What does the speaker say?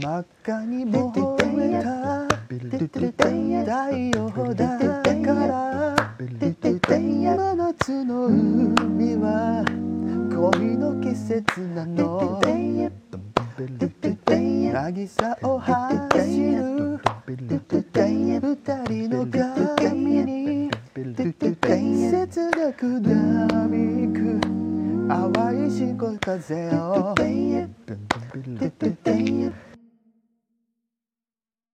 真っ赤に微えた。太陽だから真夏の海は恋の季節なの渚を走る二人の髪に切なくなびく淡い潮風を